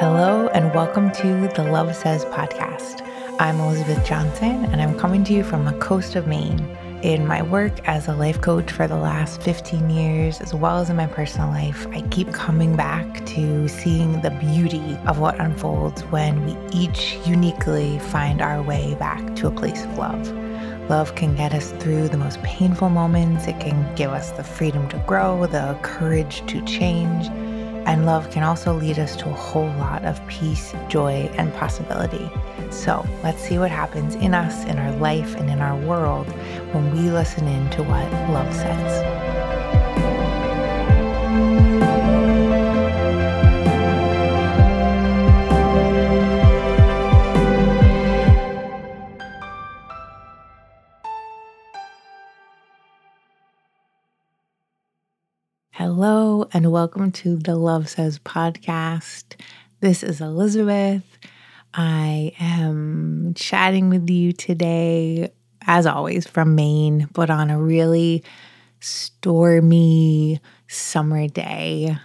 Hello, and welcome to the Love Says podcast. I'm Elizabeth Johnson, and I'm coming to you from the coast of Maine. In my work as a life coach for the last 15 years, as well as in my personal life, I keep coming back to seeing the beauty of what unfolds when we each uniquely find our way back to a place of love. Love can get us through the most painful moments, it can give us the freedom to grow, the courage to change and love can also lead us to a whole lot of peace, joy, and possibility. So let's see what happens in us, in our life, and in our world when we listen in to what love says. And welcome to the Love Says podcast. This is Elizabeth. I am chatting with you today, as always, from Maine, but on a really stormy summer day.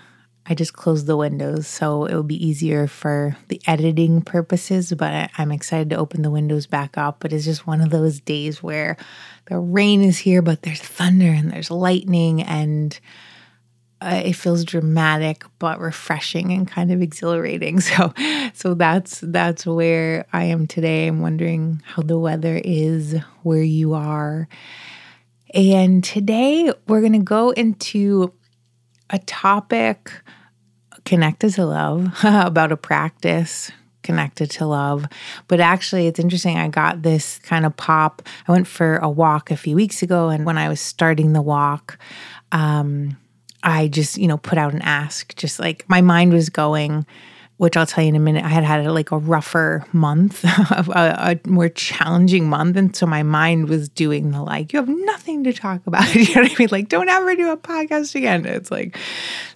I just closed the windows so it will be easier for the editing purposes, but I'm excited to open the windows back up. But it's just one of those days where the rain is here, but there's thunder and there's lightning and uh, it feels dramatic but refreshing and kind of exhilarating. So, so that's that's where I am today. I'm wondering how the weather is where you are. And today we're going to go into a topic connected to love about a practice connected to love. But actually, it's interesting. I got this kind of pop. I went for a walk a few weeks ago, and when I was starting the walk, um, I just, you know, put out an ask, just like my mind was going, which I'll tell you in a minute. I had had like a rougher month, a, a, more challenging month. And so my mind was doing the like, you have nothing to talk about. you know what I mean? Like, don't ever do a podcast again. It's like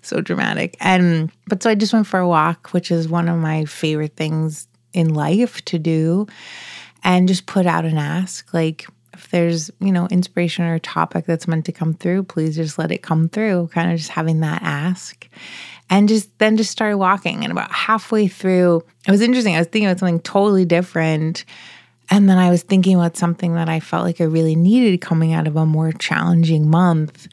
so dramatic. And, but so I just went for a walk, which is one of my favorite things in life to do, and just put out an ask like, if there's, you know, inspiration or a topic that's meant to come through, please just let it come through. Kind of just having that ask. And just then just started walking. And about halfway through, it was interesting. I was thinking about something totally different. And then I was thinking about something that I felt like I really needed coming out of a more challenging month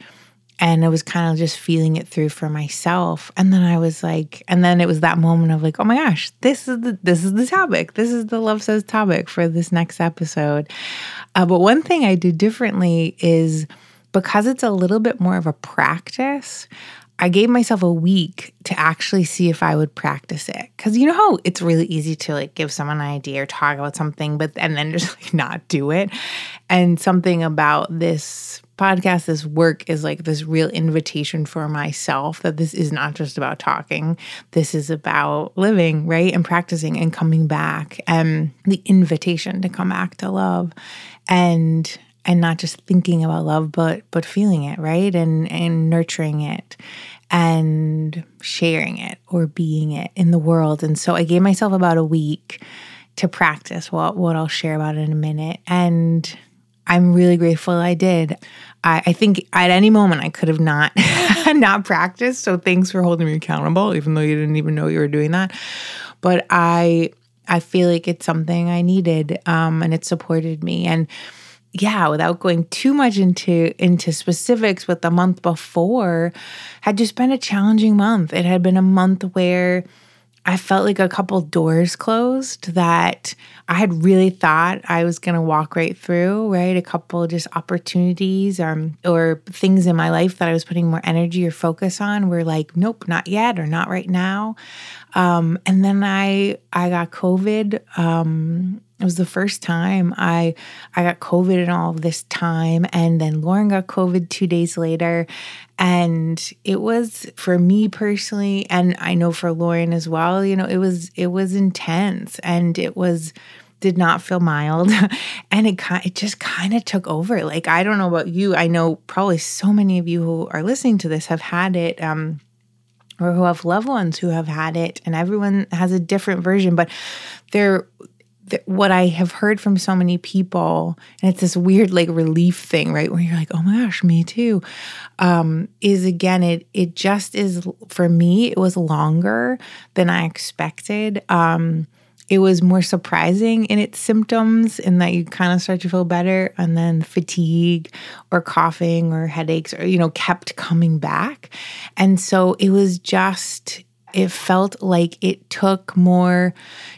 and I was kind of just feeling it through for myself. And then I was like, and then it was that moment of like, oh my gosh, this is the this is the topic. This is the love says topic for this next episode. Uh, but one thing I did differently is because it's a little bit more of a practice. I gave myself a week to actually see if I would practice it. Cause you know how it's really easy to like give someone an idea or talk about something, but and then just like not do it. And something about this podcast, this work is like this real invitation for myself that this is not just about talking. This is about living, right? And practicing and coming back and the invitation to come back to love and and not just thinking about love but but feeling it, right? And and nurturing it and sharing it or being it in the world. And so I gave myself about a week to practice what what I'll share about in a minute and I'm really grateful I did. I, I, think at any moment I could have not not practiced. So thanks for holding me accountable, even though you didn't even know you were doing that. But I I feel like it's something I needed, um, and it supported me. And yeah, without going too much into into specifics, but the month before had just been a challenging month. It had been a month where I felt like a couple doors closed that I had really thought I was going to walk right through, right? A couple just opportunities um, or things in my life that I was putting more energy or focus on were like, nope, not yet or not right now. Um, and then I I got COVID um, it was the first time I I got COVID in all this time and then Lauren got COVID 2 days later and it was for me personally and I know for Lauren as well, you know, it was it was intense and it was did not feel mild and it it just kind of took over. Like I don't know about you, I know probably so many of you who are listening to this have had it um or who have loved ones who have had it and everyone has a different version but there what I have heard from so many people, and it's this weird like relief thing, right? Where you're like, oh my gosh, me too. Um, is again, it it just is for me, it was longer than I expected. Um, it was more surprising in its symptoms in that you kind of start to feel better and then fatigue or coughing or headaches or you know kept coming back and so it was just it felt like it took more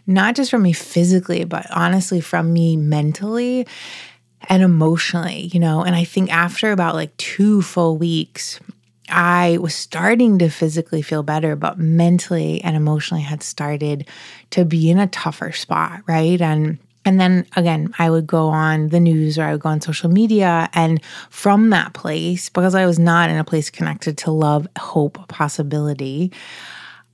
not just from me physically but honestly from me mentally and emotionally you know and i think after about like two full weeks I was starting to physically feel better, but mentally and emotionally had started to be in a tougher spot, right? And and then again, I would go on the news or I would go on social media. And from that place, because I was not in a place connected to love, hope, possibility,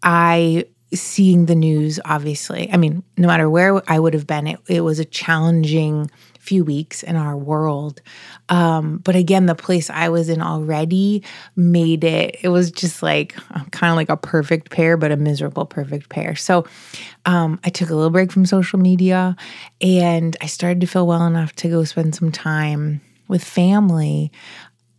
I seeing the news, obviously, I mean, no matter where I would have been, it, it was a challenging few weeks in our world. Um, but again, the place I was in already made it, it was just like kind of like a perfect pair, but a miserable perfect pair. So um, I took a little break from social media and I started to feel well enough to go spend some time with family.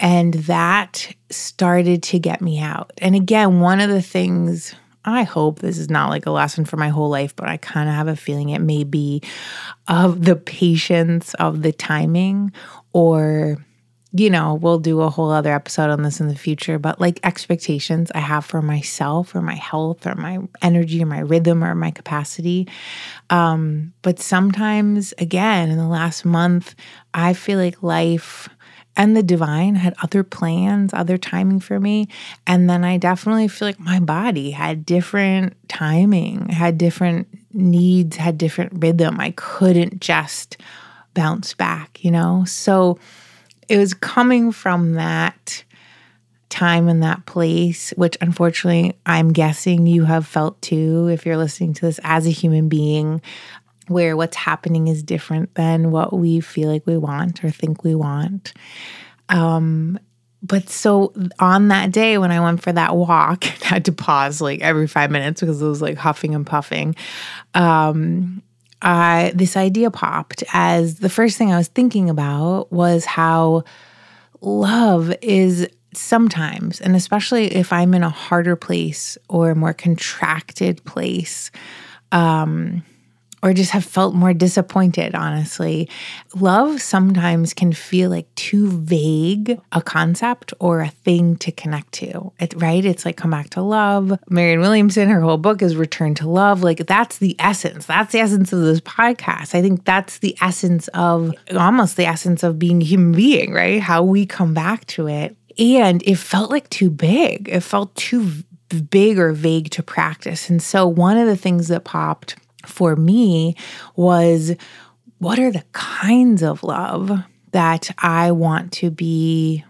And that started to get me out. And again, one of the things I hope this is not like a lesson for my whole life, but I kind of have a feeling it may be of the patience of the timing or you know, we'll do a whole other episode on this in the future, but like expectations I have for myself or my health or my energy or my rhythm or my capacity. Um, but sometimes, again, in the last month, I feel like life and the divine had other plans, other timing for me. And then I definitely feel like my body had different timing, had different needs, had different rhythm. I couldn't just bounce back, you know? So it was coming from that time in that place, which unfortunately I'm guessing you have felt too if you're listening to this as a human being where what's happening is different than what we feel like we want or think we want. Um, but so on that day when I went for that walk, I had to pause like every five minutes because it was like huffing and puffing. Um, I, this idea popped as the first thing I was thinking about was how love is sometimes, and especially if I'm in a harder place or a more contracted place, um, or just have felt more disappointed, honestly. Love sometimes can feel like too vague a concept or a thing to connect to, it, right? It's like come back to love. Marianne Williamson, her whole book is Return to Love. Like that's the essence. That's the essence of this podcast. I think that's the essence of almost the essence of being human being, right? How we come back to it. And it felt like too big. It felt too big or vague to practice. And so one of the things that popped for me was what are the kinds of love that I want to be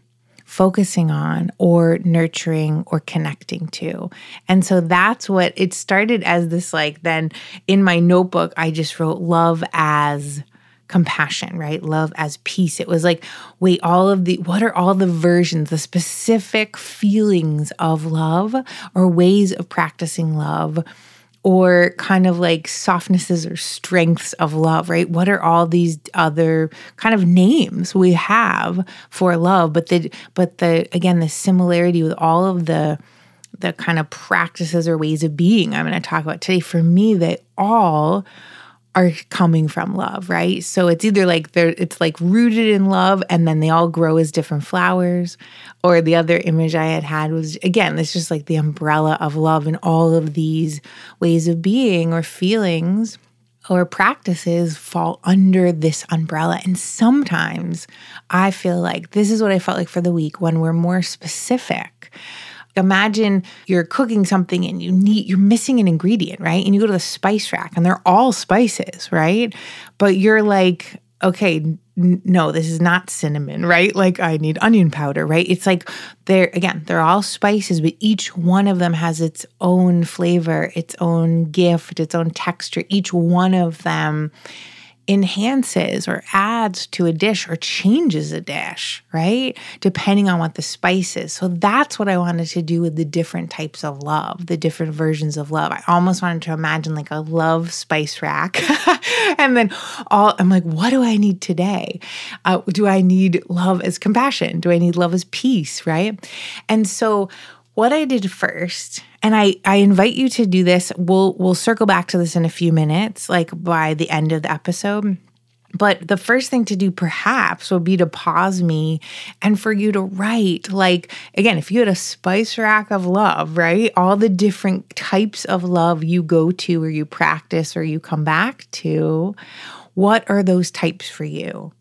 focusing on or nurturing or connecting to. And so that's what it started as this like then in my notebook I just wrote love as compassion, right? Love as peace. It was like, wait, all of the, what are all the versions, the specific feelings of love or ways of practicing love or kind of like softnesses or strengths of love, right? What are all these other kind of names we have for love? But the but the again the similarity with all of the the kind of practices or ways of being I'm going to talk about today for me they all are coming from love, right? So it's either like they're it's like rooted in love and then they all grow as different flowers or the other image I had had was again, it's just like the umbrella of love and all of these ways of being or feelings or practices fall under this umbrella. And sometimes I feel like this is what I felt like for the week when we're more specific imagine you're cooking something and you need you're missing an ingredient, right? And you go to the spice rack and they're all spices, right? But you're like, okay, n- no, this is not cinnamon, right? Like I need onion powder, right? It's like they're again, they're all spices, but each one of them has its own flavor, its own gift, its own texture. Each one of them enhances or adds to a dish or changes a dish, right? Depending on what the spice is. So that's what I wanted to do with the different types of love, the different versions of love. I almost wanted to imagine like a love spice rack. and then all I'm like, what do I need today? Uh, do I need love as compassion? Do I need love as peace, right? And so what I did first, and I, I invite you to do this. We'll we'll circle back to this in a few minutes, like by the end of the episode. But the first thing to do perhaps would be to pause me and for you to write, like, again, if you had a spice rack of love, right? All the different types of love you go to or you practice or you come back to, what are those types for you?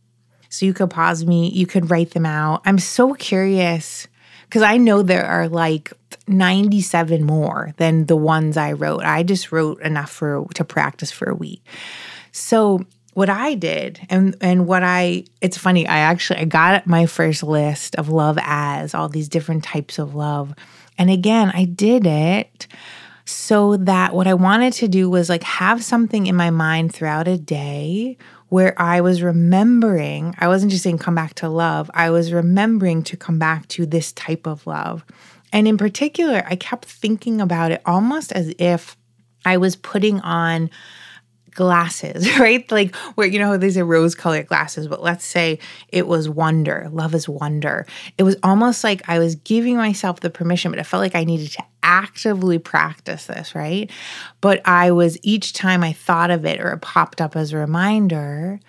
So you could pause me, you could write them out. I'm so curious because I know there are like 97 more than the ones I wrote. I just wrote enough for to practice for a week. So what I did and and what I it's funny, I actually I got my first list of love as all these different types of love. And again, I did it so that what I wanted to do was like have something in my mind throughout a day where I was remembering, I wasn't just saying come back to love, I was remembering to come back to this type of love. And in particular, I kept thinking about it almost as if I was putting on glasses, right? Like where you know these are rose colored glasses, but let's say it was wonder. Love is wonder. It was almost like I was giving myself the permission, but I felt like I needed to actively practice this, right? But I was each time I thought of it or it popped up as a reminder,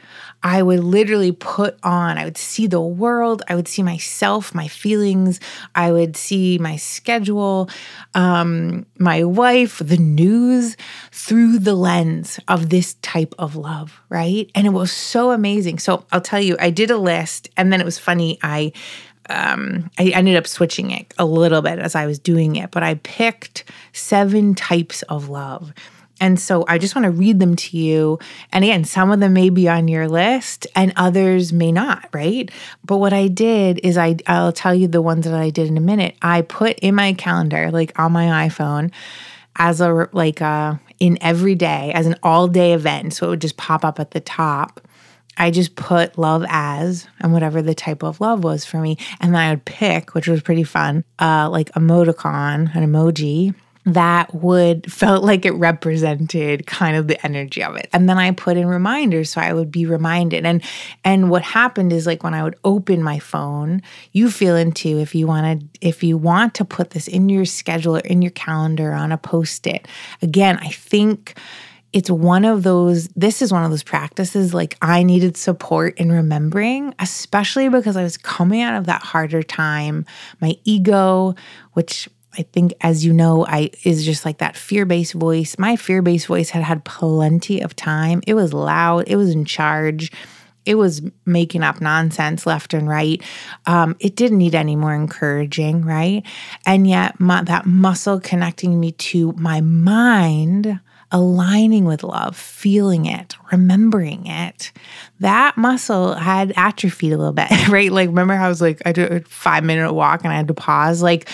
I would literally put on, I would see the world, I would see myself, my feelings, I would see my schedule, um, my wife, the news through the lens of this type of love, right? And it was so amazing. So I'll tell you, I did a list and then it was funny. I um, I ended up switching it a little bit as I was doing it, but I picked seven types of love. And so I just want to read them to you. And again, some of them may be on your list and others may not, right? But what I did is I I'll tell you the ones that I did in a minute. I put in my calendar, like on my iPhone, as a like a in every day as an all day event. So it would just pop up at the top. I just put love as and whatever the type of love was for me. And then I would pick, which was pretty fun, uh, like emoticon, an emoji that would felt like it represented kind of the energy of it. And then i put in reminders so i would be reminded. And and what happened is like when i would open my phone you feel into if you want to if you want to put this in your schedule or in your calendar on a post-it. Again i think it's one of those this is one of those practices like i needed support in remembering especially because i was coming out of that harder time my ego which I think, as you know, I is just like that fear based voice. My fear based voice had had plenty of time. It was loud. It was in charge. It was making up nonsense left and right. Um, it didn't need any more encouraging, right? And yet, my, that muscle connecting me to my mind, aligning with love, feeling it, remembering it, that muscle had atrophied a little bit, right? Like, remember how I was like, I did a five minute walk and I had to pause? Like,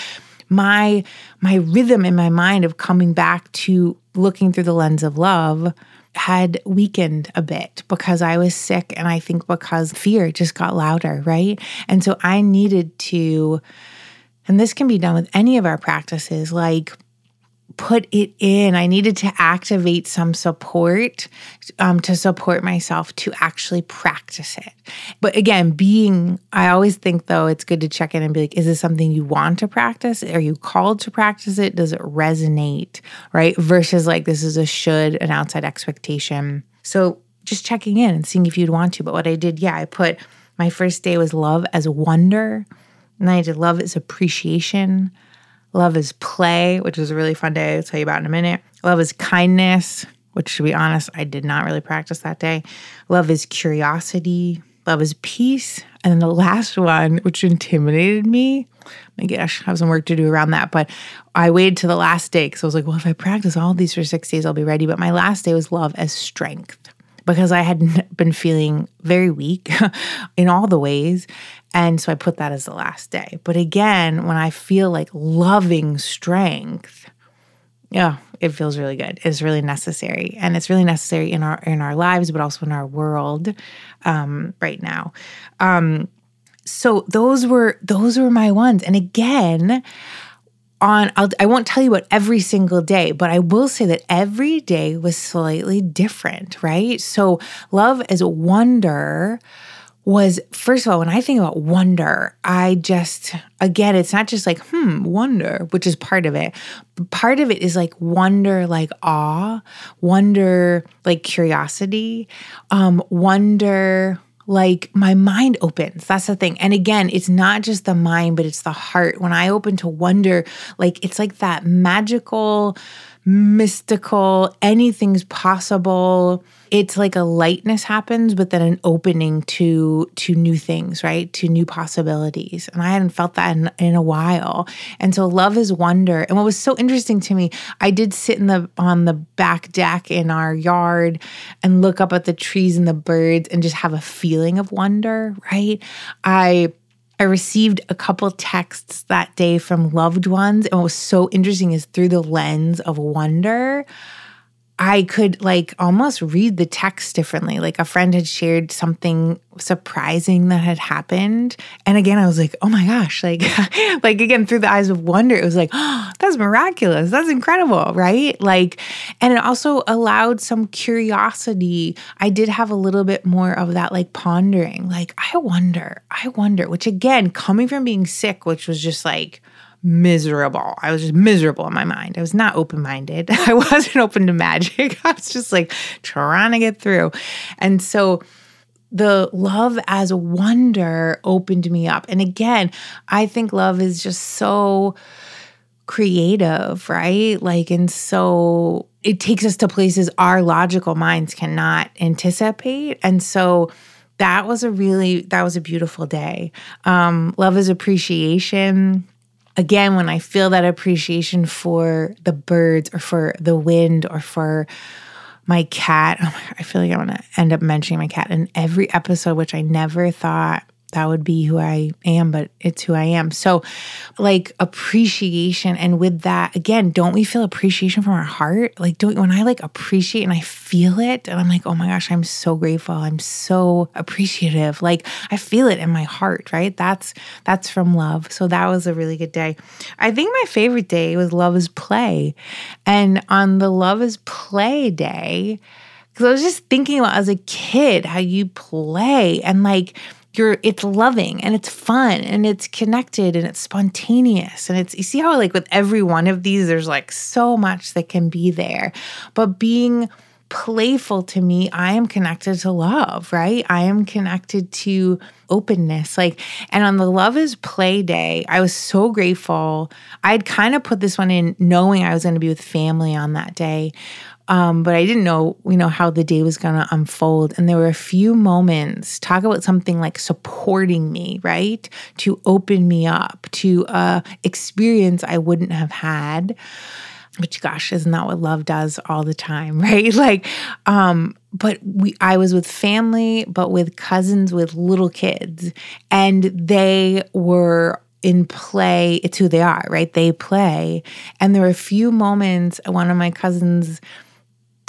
my my rhythm in my mind of coming back to looking through the lens of love had weakened a bit because I was sick and I think because fear just got louder, right? And so I needed to and this can be done with any of our practices like put it in. I needed to activate some support um, to support myself to actually practice it. But again, being, I always think though, it's good to check in and be like, is this something you want to practice? Are you called to practice it? Does it resonate? Right? Versus like, this is a should, an outside expectation. So just checking in and seeing if you'd want to. But what I did, yeah, I put my first day was love as a wonder. And I did love as appreciation. Love is play, which was a really fun day. I'll tell you about in a minute. Love is kindness, which to be honest, I did not really practice that day. Love is curiosity. Love is peace. And then the last one, which intimidated me, my gosh, I have some work to do around that. But I waited to the last day because I was like, well, if I practice all these for six days, I'll be ready. But my last day was love as strength because I had been feeling very weak in all the ways. And so I put that as the last day. But again, when I feel like loving strength, yeah, it feels really good. It's really necessary, and it's really necessary in our in our lives, but also in our world um, right now. Um, so those were those were my ones, and again. On, I'll, I won't tell you about every single day, but I will say that every day was slightly different, right? So, love as wonder was first of all, when I think about wonder, I just, again, it's not just like, hmm, wonder, which is part of it. But part of it is like wonder, like awe, wonder, like curiosity, um, wonder, like my mind opens. That's the thing. And again, it's not just the mind, but it's the heart. When I open to wonder, like it's like that magical, mystical, anything's possible. It's like a lightness happens, but then an opening to to new things, right? To new possibilities. And I hadn't felt that in, in a while. And so love is wonder. And what was so interesting to me, I did sit in the on the back deck in our yard and look up at the trees and the birds and just have a feeling of wonder, right? I I received a couple texts that day from loved ones. And what was so interesting is through the lens of wonder. I could like almost read the text differently. Like a friend had shared something surprising that had happened. And again, I was like, oh my gosh, like, like again, through the eyes of wonder, it was like, oh, that's miraculous. That's incredible, right? Like, and it also allowed some curiosity. I did have a little bit more of that like pondering, like, I wonder, I wonder, which again, coming from being sick, which was just like, miserable. I was just miserable in my mind. I was not open minded. I wasn't open to magic. I was just like trying to get through. And so the love as wonder opened me up. And again, I think love is just so creative, right? Like, and so it takes us to places our logical minds cannot anticipate. And so, that was a really that was a beautiful day um, love is appreciation again, when I feel that appreciation for the birds or for the wind or for my cat, oh my, I feel like I'm to end up mentioning my cat in every episode, which I never thought that would be who I am, but it's who I am. So, like appreciation, and with that, again, don't we feel appreciation from our heart? Like, don't when I like appreciate and I feel it, and I'm like, oh my gosh, I'm so grateful. I'm so appreciative. Like, I feel it in my heart, right? That's that's from love. So that was a really good day. I think my favorite day was Love is Play, and on the Love is Play day, because I was just thinking about as a kid how you play and like you're it's loving and it's fun and it's connected and it's spontaneous. And it's you see how like with every one of these there's like so much that can be there. But being playful to me i am connected to love right? I am connected to openness. Like and on the love is play day i was so grateful. I'd kind of put this one in knowing i was going to be with family on that day um, but I didn't know, you know, how the day was to unfold. And there were a few moments, talk about something like supporting me, right? To open me up to a experience I wouldn't have had. Which gosh, isn't that what love does all the time, right? Like, um, but we I was with family, but with cousins with little kids, and they were in play. It's who they are, right? They play. And there were a few moments, one of my cousins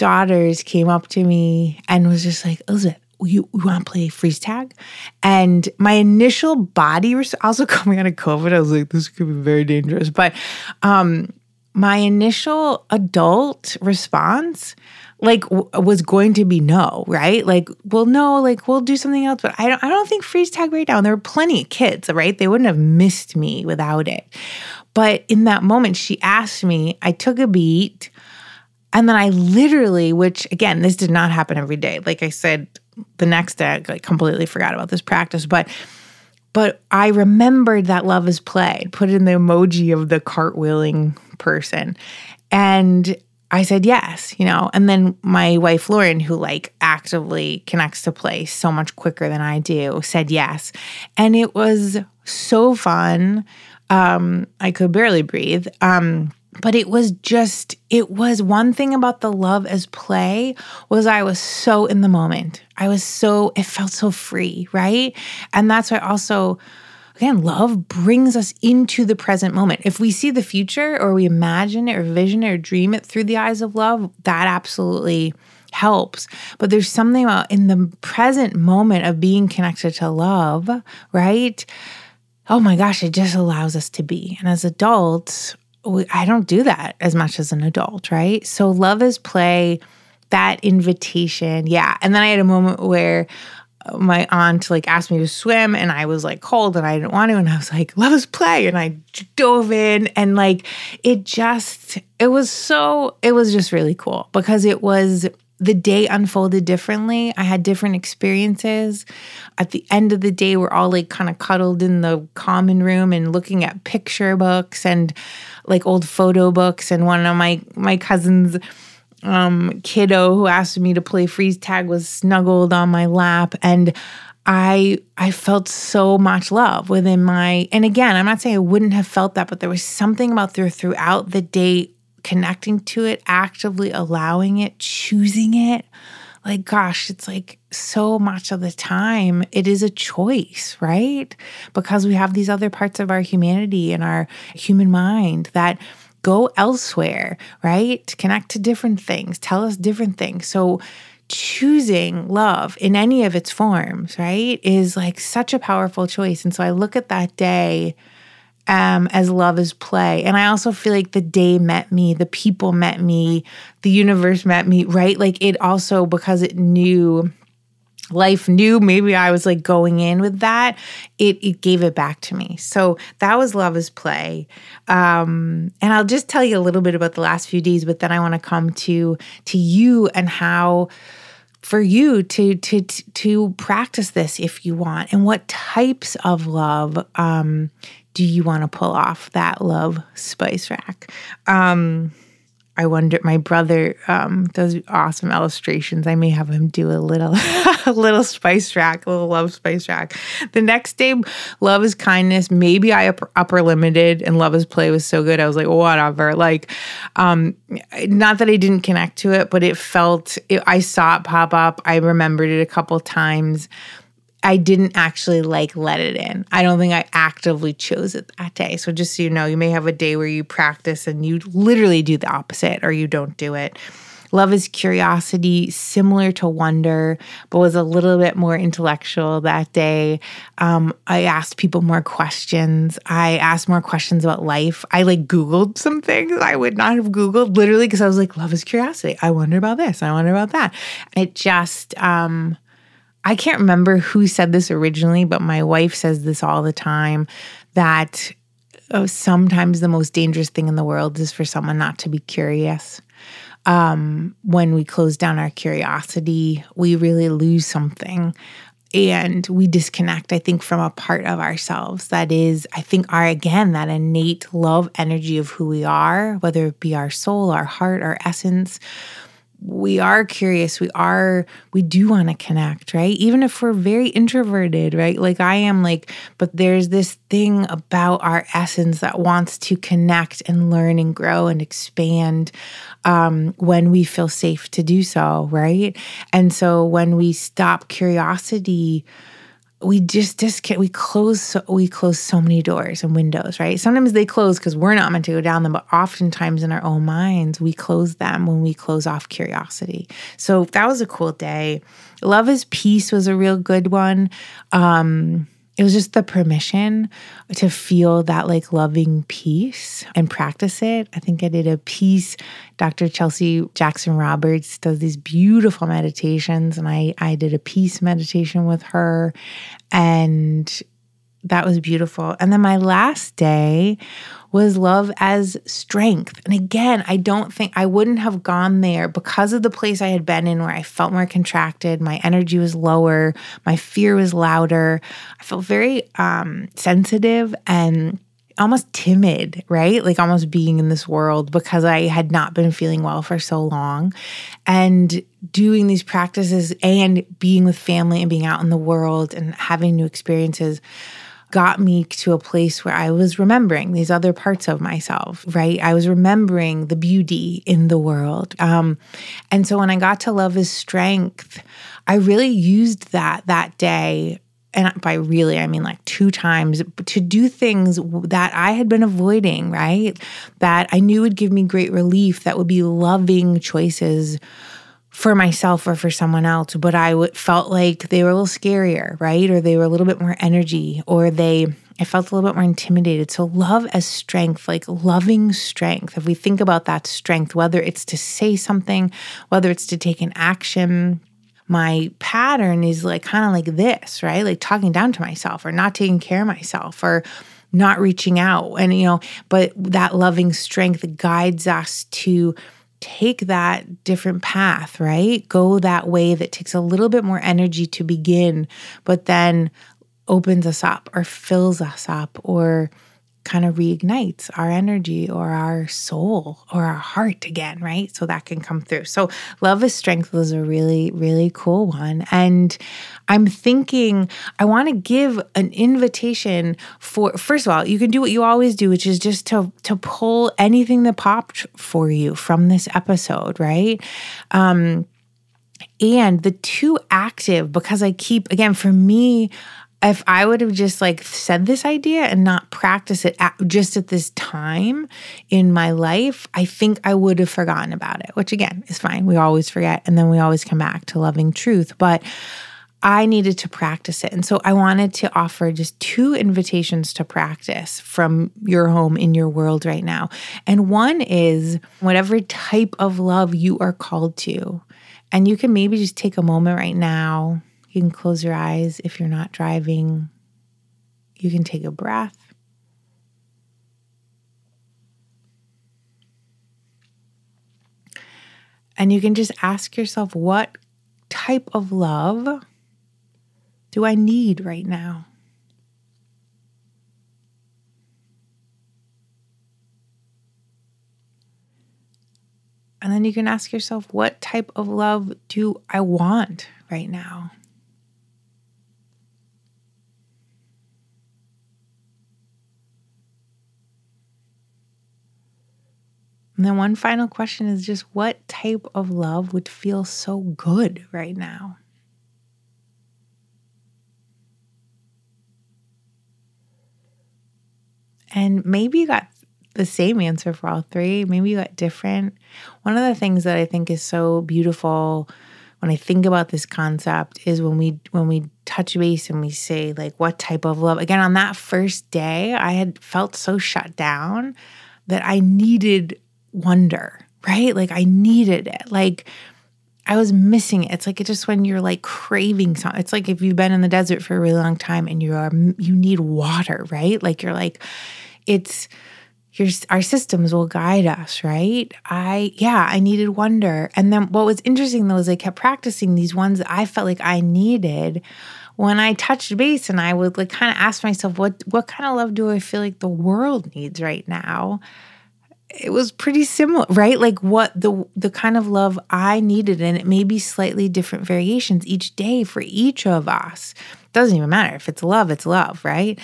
daughters came up to me and was just like, Elizabeth, you, you want to play freeze tag? And my initial body was also coming out of COVID. I was like, this could be very dangerous. But um, my initial adult response, like, w- was going to be no, right? Like, well, no, like we'll do something else. But I don't, I don't think freeze tag right now. And there were plenty of kids, right? They wouldn't have missed me without it. But in that moment, she asked me. I took a beat. And then I literally, which again, this did not happen every day. Like I said, the next day I completely forgot about this practice, but but I remembered that love is play. put in the emoji of the cartwheeling person. And I said yes, you know. And then my wife Lauren, who like actively connects to play so much quicker than I do, said yes. And it was so fun. Um, I could barely breathe. Um, but it was just it was one thing about the love as play was i was so in the moment i was so it felt so free right and that's why also again, love brings us into the present moment. If we see the future or we imagine it or vision it or dream it through the eyes of love, that absolutely helps. But there's something about in the present moment of being connected to love, right? Oh my gosh, it just allows us to be. And as adults, I don't do that as much as an adult, right? So love is play, that invitation. Yeah. And then I had a moment where uh, my aunt like asked me to swim and I was like cold and I didn't want to and I was like love is play and I dove in and like it just it was so it was just really cool because it was the day unfolded differently. I had different experiences. At the end of the day, we're all like kind of cuddled in the common room and looking at picture books and like old photo books. And one of my my cousins, um, kiddo who asked me to play freeze tag was snuggled on my lap and I I felt so much love within my and again I'm not saying I wouldn't have felt that but there was something about there throughout the day connecting to it, actively allowing it, choosing it. Like, gosh, it's like so much of the time it is a choice, right? Because we have these other parts of our humanity and our human mind that go elsewhere, right? Connect to different things, tell us different things. So, choosing love in any of its forms, right, is like such a powerful choice. And so I look at that day um, as love is play. And I also feel like the day met me, the people met me, the universe met me, right? Like it also, because it knew life knew maybe I was like going in with that, it it gave it back to me. So that was love is play. Um, and I'll just tell you a little bit about the last few days, but then I want to come to to you and how for you to to to practice this if you want and what types of love um, do you want to pull off that love spice rack? Um, I wonder. My brother um, does awesome illustrations. I may have him do a little, a little spice rack, a little love spice rack. The next day, love is kindness. Maybe I upper, upper limited, and love is play was so good. I was like, whatever. Like, um, not that I didn't connect to it, but it felt. It, I saw it pop up. I remembered it a couple times. I didn't actually like let it in. I don't think I actively chose it that day. So just so you know, you may have a day where you practice and you literally do the opposite or you don't do it. Love is curiosity, similar to wonder, but was a little bit more intellectual that day. Um, I asked people more questions. I asked more questions about life. I like Googled some things I would not have Googled literally because I was like, love is curiosity. I wonder about this. I wonder about that. It just, um, I can't remember who said this originally, but my wife says this all the time that oh, sometimes the most dangerous thing in the world is for someone not to be curious. Um, when we close down our curiosity, we really lose something and we disconnect, I think, from a part of ourselves that is, I think, our again, that innate love energy of who we are, whether it be our soul, our heart, our essence we are curious. We are we do want to connect right? Even if we're very introverted right? Like i am like but there's this thing about our essence that wants to connect and learn and grow and expand um, when we feel safe to do so right? And so when we stop curiosity we just disconnect we close so, we close so many doors and windows right? Sometimes they close because we're not meant to go down them but oftentimes in our own minds we close them when we close off curiosity. So that was a cool day. Love is peace was a real good one. Um it was just the permission to feel that like loving peace and practice it. I think I did a piece. Dr. Chelsea Jackson Roberts does these beautiful meditations, and I I did a peace meditation with her, and that was beautiful. And then my last day was love as strength. And again, I don't think I wouldn't have gone there because of the place I had been in where I felt more contracted, my energy was lower, my fear was louder. I felt very um, sensitive and almost timid, right? Like almost being in this world because I had not been feeling well for so long. And doing these practices and being with family and being out in the world and having new experiences got me to a place where I was remembering these other parts of myself, right? I was remembering the beauty in the world. Um, and so when I got to Love is Strength, I really used that that day and by really, I mean like two times, to do things that I had been avoiding, right? That I knew would give me great relief, that would be loving choices for myself or for someone else, but I w- felt like they were a little scarier, right? Or they were a little bit more energy, or they, I felt a little bit more intimidated. So, love as strength, like loving strength. If we think about that strength, whether it's to say something, whether it's to take an action, my pattern is like kind of like this, right? Like talking down to myself or not taking care of myself or not reaching out. And, you know, but that loving strength guides us to take that different path, right? Go that way that takes a little bit more energy to begin, but then opens us up or fills us up or kind of reignites our energy or our soul or our heart again, right? So that can come through. So, love is strength was a really, really cool one. And I'm thinking I want to give an invitation for first of all, you can do what you always do, which is just to to pull anything that popped for you from this episode, right? Um and the two active because I keep again for me if I would have just like said this idea and not practice it at, just at this time in my life, I think I would have forgotten about it, which again is fine. We always forget and then we always come back to loving truth. But I needed to practice it. And so I wanted to offer just two invitations to practice from your home in your world right now. And one is whatever type of love you are called to. And you can maybe just take a moment right now you can close your eyes if you're not driving. You can take a breath. And you can just ask yourself, what type of love do I need right now? And then you can ask yourself, what type of love do I want right now? And then one final question is just what type of love would feel so good right now? And maybe you got the same answer for all three. Maybe you got different. One of the things that I think is so beautiful when I think about this concept is when we when we touch base and we say like what type of love. Again, on that first day, I had felt so shut down that I needed wonder, right? Like I needed it. Like I was missing it. It's like it's just when you're like craving something. It's like if you've been in the desert for a really long time and you are you need water, right? Like you're like it's your our systems will guide us, right? I yeah, I needed wonder. And then what was interesting though is I kept practicing these ones that I felt like I needed when I touched base and I would like kind of ask myself what what kind of love do I feel like the world needs right now? It was pretty similar, right? Like what the the kind of love I needed, and it may be slightly different variations each day for each of us. Doesn't even matter if it's love, it's love, right?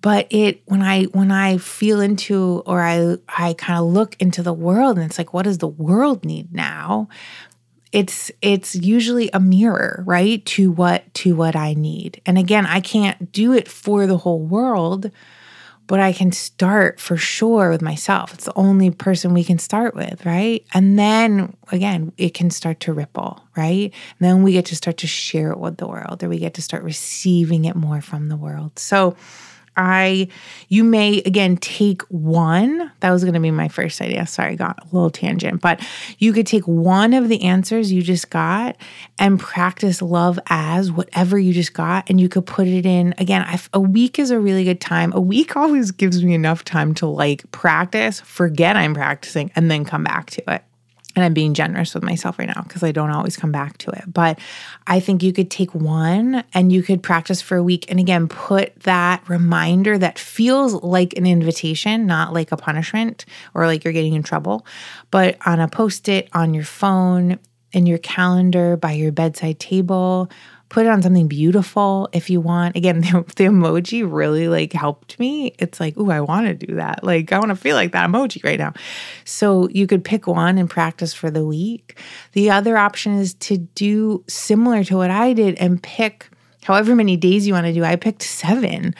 But it when I when I feel into or I I kind of look into the world and it's like, what does the world need now? It's it's usually a mirror, right? To what to what I need. And again, I can't do it for the whole world but I can start for sure with myself. It's the only person we can start with, right? And then again, it can start to ripple, right? And then we get to start to share it with the world or we get to start receiving it more from the world. So, I, you may again take one. That was going to be my first idea. Sorry, I got a little tangent, but you could take one of the answers you just got and practice love as whatever you just got. And you could put it in again. a week is a really good time. A week always gives me enough time to like practice, forget I'm practicing, and then come back to it and I'm being generous with myself right now because I don't always come back to it. But I think you could take one and you could practice for a week. And again, put that reminder that feels like an invitation, not like a punishment or like you're getting in trouble, but on a post it on your phone, in your calendar, by your bedside table, put it on something beautiful if you want. Again, the, the emoji really like helped me. It's like, oh, I want to do that. Like, I want to feel like that emoji right now. So you could pick one and practice for the week. The other option is to do similar to what I did and pick however many days you want to do. I picked seven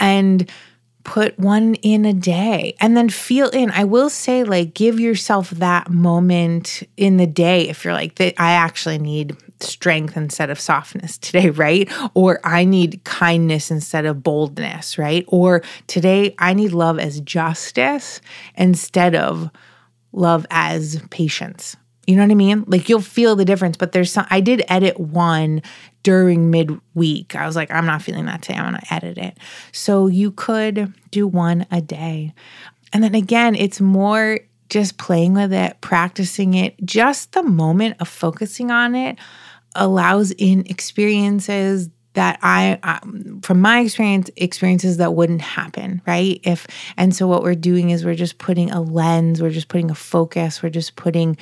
and put one in a day and then feel in. I will say, like, give yourself that moment in the day if you're like, I actually need strength instead of softness today, right? Or I need kindness instead of boldness, right? Or today I need love as justice instead of love as patience. You know what I mean? Like you'll feel the difference, but there's some I did edit one during midweek. I was like, I'm not feeling that today. I'm gonna edit it. So you could do one a day. And then again, it's more just playing with it, practicing it, just the moment of focusing on it allows in experiences that I, um, from my experience, experiences that wouldn't happen, right? If, and so what we're doing is we're just putting a lens, we're just putting a focus, we're just putting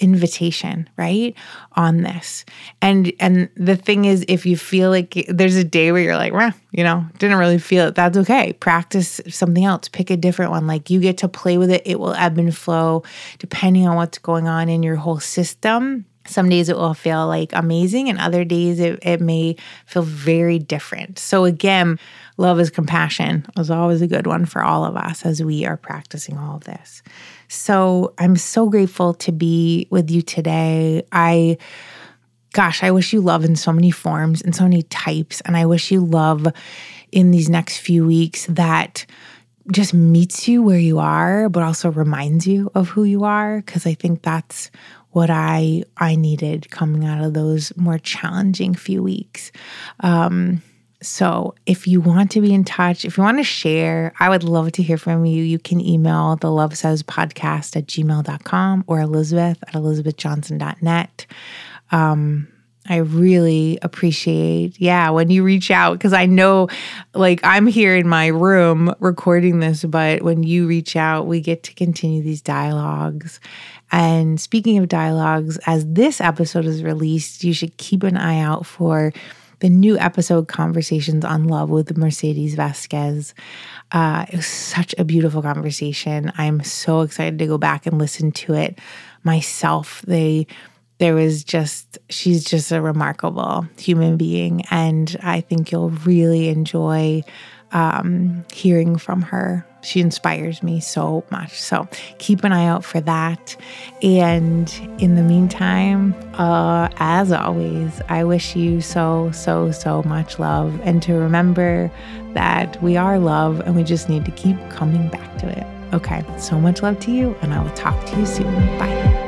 invitation right on this. And and the thing is if you feel like there's a day where you're like well you know didn't really feel it that's okay. Practice something else pick a different one. Like you get to play with it it will ebb and flow depending on what's going on in your whole system some days it will feel like amazing, and other days it, it may feel very different. So, again, love is compassion is always a good one for all of us as we are practicing all of this. So, I'm so grateful to be with you today. I gosh, I wish you love in so many forms and so many types. And I wish you love in these next few weeks that just meets you where you are, but also reminds you of who you are. Cause I think that's what I I needed coming out of those more challenging few weeks. Um, so if you want to be in touch, if you want to share, I would love to hear from you. You can email the Love As podcast at gmail.com or Elizabeth at elizabethjohnson.net. Um, I really appreciate, yeah, when you reach out because I know, like, I'm here in my room recording this, but when you reach out, we get to continue these dialogues. And speaking of dialogues, as this episode is released, you should keep an eye out for the new episode Conversations on Love with Mercedes Vasquez. Uh, it was such a beautiful conversation. I'm so excited to go back and listen to it myself. They there was just she's just a remarkable human being and i think you'll really enjoy um, hearing from her she inspires me so much. So keep an eye out for that. And in the meantime, uh, as always, I wish you so, so, so much love. And to remember that we are love and we just need to keep coming back to it. Okay, so much love to you, and I will talk to you soon. Bye.